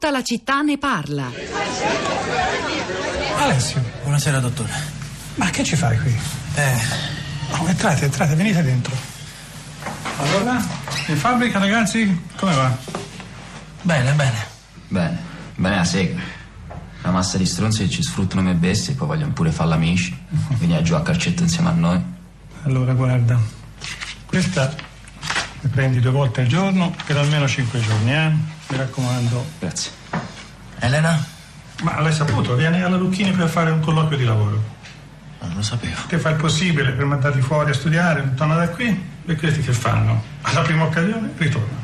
Tutta la città ne parla. Alessio, Buonasera, dottore. ma che ci fai qui? Eh, Oh, entrate, entrate, venite dentro. Allora, in fabbrica ragazzi, come va? bene, bene. Bene, bene la sega. Una massa di stronzi che ci sfruttano come bestie e poi vogliono pure farla amici. Venire giù a calcetto insieme a noi. Allora, guarda, questa la prendi due volte al giorno per almeno cinque giorni, eh? Mi raccomando. Grazie. Elena? Ma l'hai saputo, vieni alla Lucchini per fare un colloquio di lavoro. Non lo sapevo. Te fai il possibile per mandarli fuori a studiare, lontano da qui, e questi che fanno? Alla prima occasione ritornano.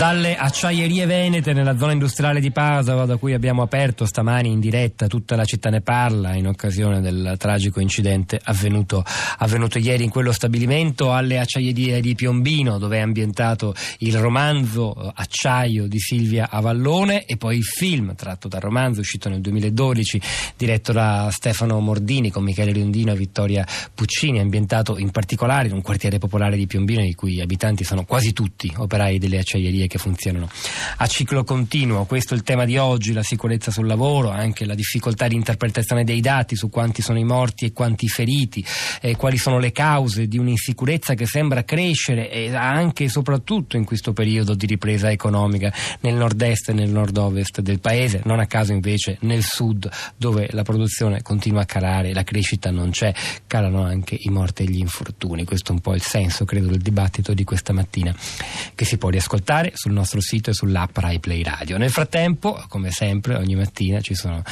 Dalle acciaierie venete nella zona industriale di Pasova, da cui abbiamo aperto stamani in diretta, tutta la città ne parla in occasione del tragico incidente avvenuto, avvenuto ieri in quello stabilimento, alle acciaierie di Piombino, dove è ambientato il romanzo eh, Acciaio di Silvia Avallone e poi il film tratto dal romanzo uscito nel 2012, diretto da Stefano Mordini con Michele Riondino e Vittoria Puccini, ambientato in particolare in un quartiere popolare di Piombino i cui abitanti sono quasi tutti operai delle acciaierie che funzionano a ciclo continuo. Questo è il tema di oggi, la sicurezza sul lavoro, anche la difficoltà di interpretazione dei dati su quanti sono i morti e quanti i feriti, eh, quali sono le cause di un'insicurezza che sembra crescere e anche e soprattutto in questo periodo di ripresa economica nel nord-est e nel nord-ovest del paese, non a caso invece nel sud dove la produzione continua a calare, la crescita non c'è, calano anche i morti e gli infortuni. Questo è un po' il senso, credo, del dibattito di questa mattina che si può riascoltare sul nostro sito e sull'app Rai Play Radio. Nel frattempo, come sempre, ogni mattina ci sono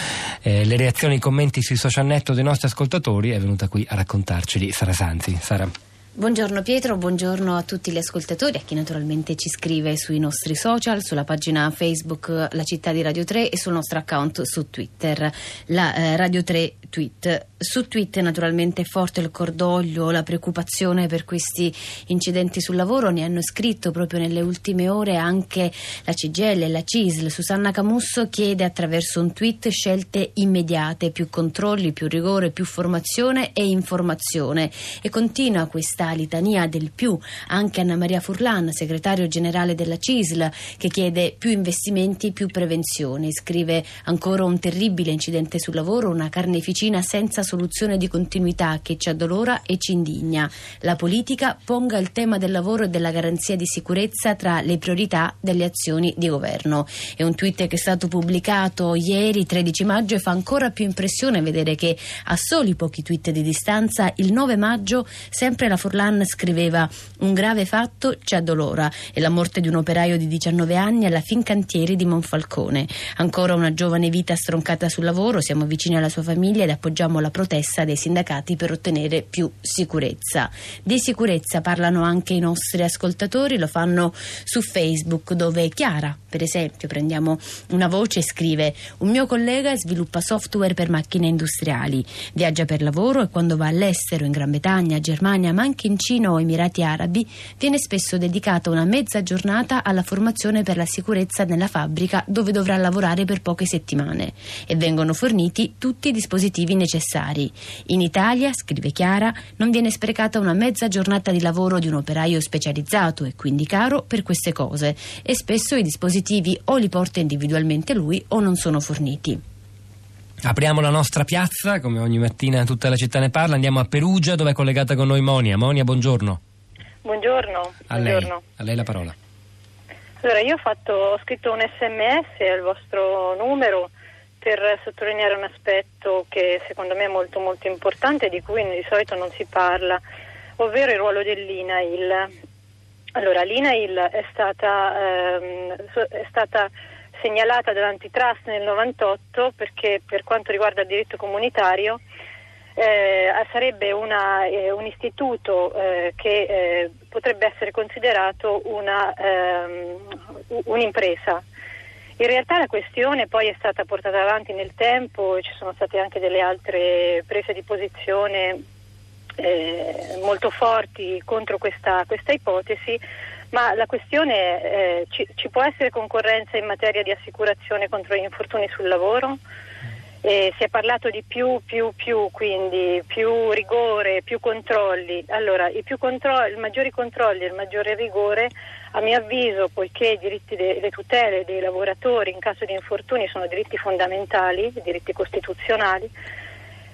eh, le reazioni e i commenti sui social network dei nostri ascoltatori. È venuta qui a raccontarceli Sara Sanzi. Sara. Buongiorno Pietro, buongiorno a tutti gli ascoltatori, a chi naturalmente ci scrive sui nostri social, sulla pagina Facebook La Città di Radio 3 e sul nostro account su Twitter, la eh, Radio 3 Tweet. Su Twitter naturalmente è forte il cordoglio, la preoccupazione per questi incidenti sul lavoro, ne hanno scritto proprio nelle ultime ore anche la CGL e la CISL. Susanna Camusso chiede attraverso un tweet scelte immediate, più controlli, più rigore, più formazione e informazione e continua questa litania del più anche Anna Maria Furlan, segretario generale della CISL, che chiede più investimenti, più prevenzione. Scrive ancora un terribile incidente sul lavoro, una carneficina senza soluzione di continuità che ci addolora e ci indigna. La politica ponga il tema del lavoro e della garanzia di sicurezza tra le priorità delle azioni di governo. È un tweet che è stato pubblicato ieri, 13 maggio, e fa ancora più impressione vedere che a soli pochi tweet di distanza, il 9 maggio, sempre la Furlan scriveva un grave fatto ci addolora e la morte di un operaio di 19 anni alla Fincantieri di Monfalcone. Ancora una giovane vita stroncata sul lavoro, siamo vicini alla sua famiglia ed appoggiamo la protesta dei sindacati per ottenere più sicurezza. Di sicurezza parlano anche i nostri ascoltatori, lo fanno su Facebook dove Chiara, per esempio, prendiamo una voce e scrive un mio collega sviluppa software per macchine industriali, viaggia per lavoro e quando va all'estero, in Gran Bretagna, Germania, ma anche in Cina o Emirati Arabi, viene spesso dedicata una mezza giornata alla formazione per la sicurezza nella fabbrica dove dovrà lavorare per poche settimane e vengono forniti tutti i dispositivi necessari. In Italia, scrive Chiara, non viene sprecata una mezza giornata di lavoro di un operaio specializzato e quindi caro per queste cose e spesso i dispositivi o li porta individualmente lui o non sono forniti. Apriamo la nostra piazza, come ogni mattina tutta la città ne parla, andiamo a Perugia dove è collegata con noi Monia. Monia, buongiorno. Buongiorno. A lei, buongiorno. a lei la parola. Allora, io ho, fatto, ho scritto un sms al vostro numero per sottolineare un aspetto che secondo me è molto molto importante e di cui di solito non si parla, ovvero il ruolo dell'INAIL. Allora, l'INAIL è stata, ehm, è stata segnalata dall'antitrust nel 98 perché per quanto riguarda il diritto comunitario eh, sarebbe una, eh, un istituto eh, che eh, potrebbe essere considerato una, ehm, un'impresa. In realtà la questione poi è stata portata avanti nel tempo e ci sono state anche delle altre prese di posizione eh, molto forti contro questa, questa ipotesi, ma la questione è eh, ci, ci può essere concorrenza in materia di assicurazione contro gli infortuni sul lavoro? E si è parlato di più, più, più, quindi più rigore, più controlli. Allora, i, controlli, i maggiori controlli e il maggiore rigore, a mio avviso, poiché de, le tutele dei lavoratori in caso di infortuni sono diritti fondamentali, diritti costituzionali,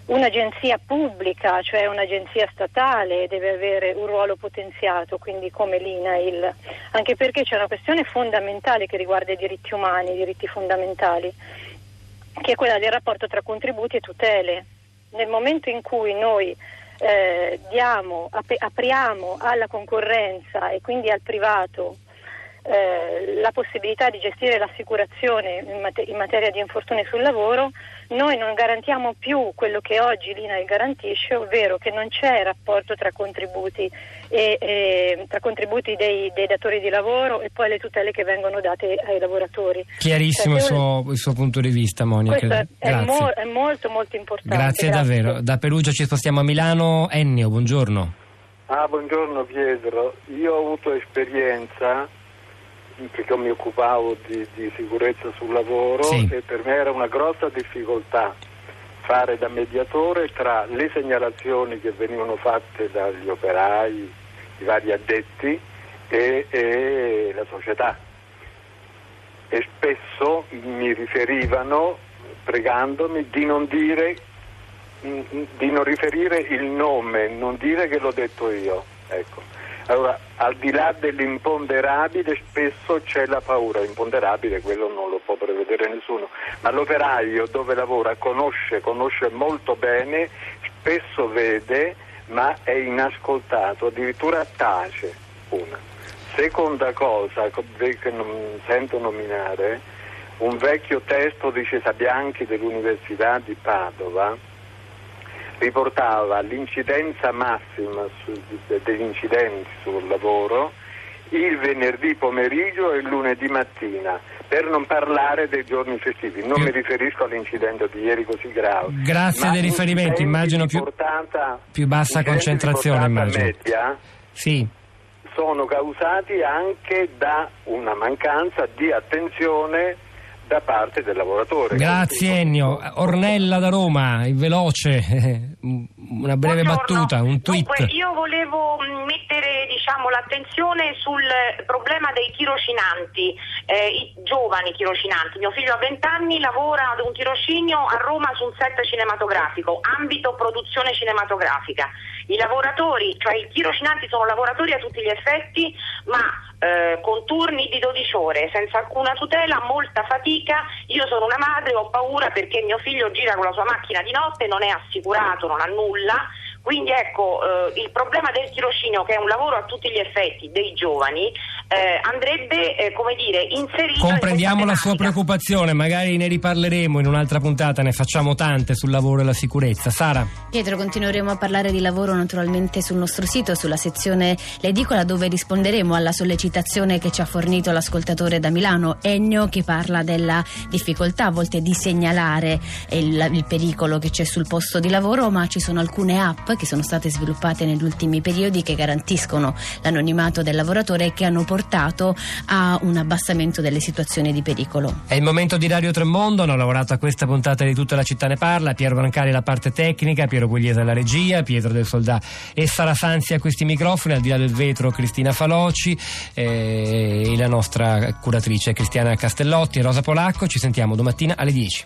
un'agenzia pubblica, cioè un'agenzia statale, deve avere un ruolo potenziato, quindi come l'INAIL, anche perché c'è una questione fondamentale che riguarda i diritti umani, i diritti fondamentali, che è quella del rapporto tra contributi e tutele. Nel momento in cui noi eh, diamo, ap- apriamo alla concorrenza e quindi al privato eh, la possibilità di gestire l'assicurazione in, mat- in, materia di infortuni sul lavoro, noi non garantiamo più quello che oggi l'INAI garantisce, ovvero che non c'è rapporto tra contributi, e, e, tra contributi dei, dei, datori di lavoro e poi le tutele che vengono date ai lavoratori. Chiarissimo cioè, il, suo, il, suo, punto di vista, Monica. È, mo- è molto molto importante. Grazie, Grazie davvero. Da Perugia ci spostiamo a Milano. Ennio, buongiorno. Ah, buongiorno Pietro. Io ho avuto esperienza perché mi occupavo di, di sicurezza sul lavoro sì. e per me era una grossa difficoltà fare da mediatore tra le segnalazioni che venivano fatte dagli operai, i vari addetti e, e la società. E spesso mi riferivano pregandomi di non dire di non riferire il nome, non dire che l'ho detto io. Ecco. Allora, al di là dell'imponderabile spesso c'è la paura, l'imponderabile quello non lo può prevedere nessuno, ma l'operaio dove lavora conosce, conosce molto bene, spesso vede ma è inascoltato, addirittura tace una. Seconda cosa che non sento nominare, un vecchio testo di Cesa Bianchi dell'Università di Padova riportava l'incidenza massima su, degli incidenti sul lavoro il venerdì pomeriggio e il lunedì mattina, per non parlare dei giorni festivi. Non mi riferisco all'incidente di ieri così grave. Grazie dei riferimenti, immagino più, più bassa concentrazione. Immagino. Media sì. Sono causati anche da una mancanza di attenzione da parte del lavoratore. Grazie Ennio. Ornella da Roma, veloce, una breve Buongiorno. battuta, un tweet. Dunque, io volevo mm, mettere diciamo, l'attenzione sul problema dei tirocinanti, eh, i giovani tirocinanti. Mio figlio ha 20 anni, lavora ad un tirocinio a Roma su un set cinematografico, ambito produzione cinematografica. I lavoratori, cioè i tirocinanti sono lavoratori a tutti gli effetti, ma eh, con turni di 12 ore, senza alcuna tutela, molta fatica. Io sono una madre, ho paura perché mio figlio gira con la sua macchina di notte, non è assicurato, non ha nulla quindi ecco, eh, il problema del tirocinio, che è un lavoro a tutti gli effetti dei giovani, eh, andrebbe, eh, come dire, inserito... Comprendiamo in la sua preoccupazione, magari ne riparleremo in un'altra puntata, ne facciamo tante sul lavoro e la sicurezza. Sara? Pietro, continueremo a parlare di lavoro naturalmente sul nostro sito, sulla sezione L'Edicola, dove risponderemo alla sollecitazione che ci ha fornito l'ascoltatore da Milano, Ennio, che parla della difficoltà a volte di segnalare il, il pericolo che c'è sul posto di lavoro, ma ci sono alcune app che sono state sviluppate negli ultimi periodi che garantiscono l'anonimato del lavoratore e che hanno portato a un abbassamento delle situazioni di pericolo. È il momento di Radio Tremondo, hanno lavorato a questa puntata di Tutta la città ne parla, Piero Brancari la parte tecnica, Piero Pugliese alla regia, Pietro del Soldà e Sara Sanzi a questi microfoni, al di là del vetro Cristina Faloci eh, e la nostra curatrice Cristiana Castellotti e Rosa Polacco. Ci sentiamo domattina alle 10.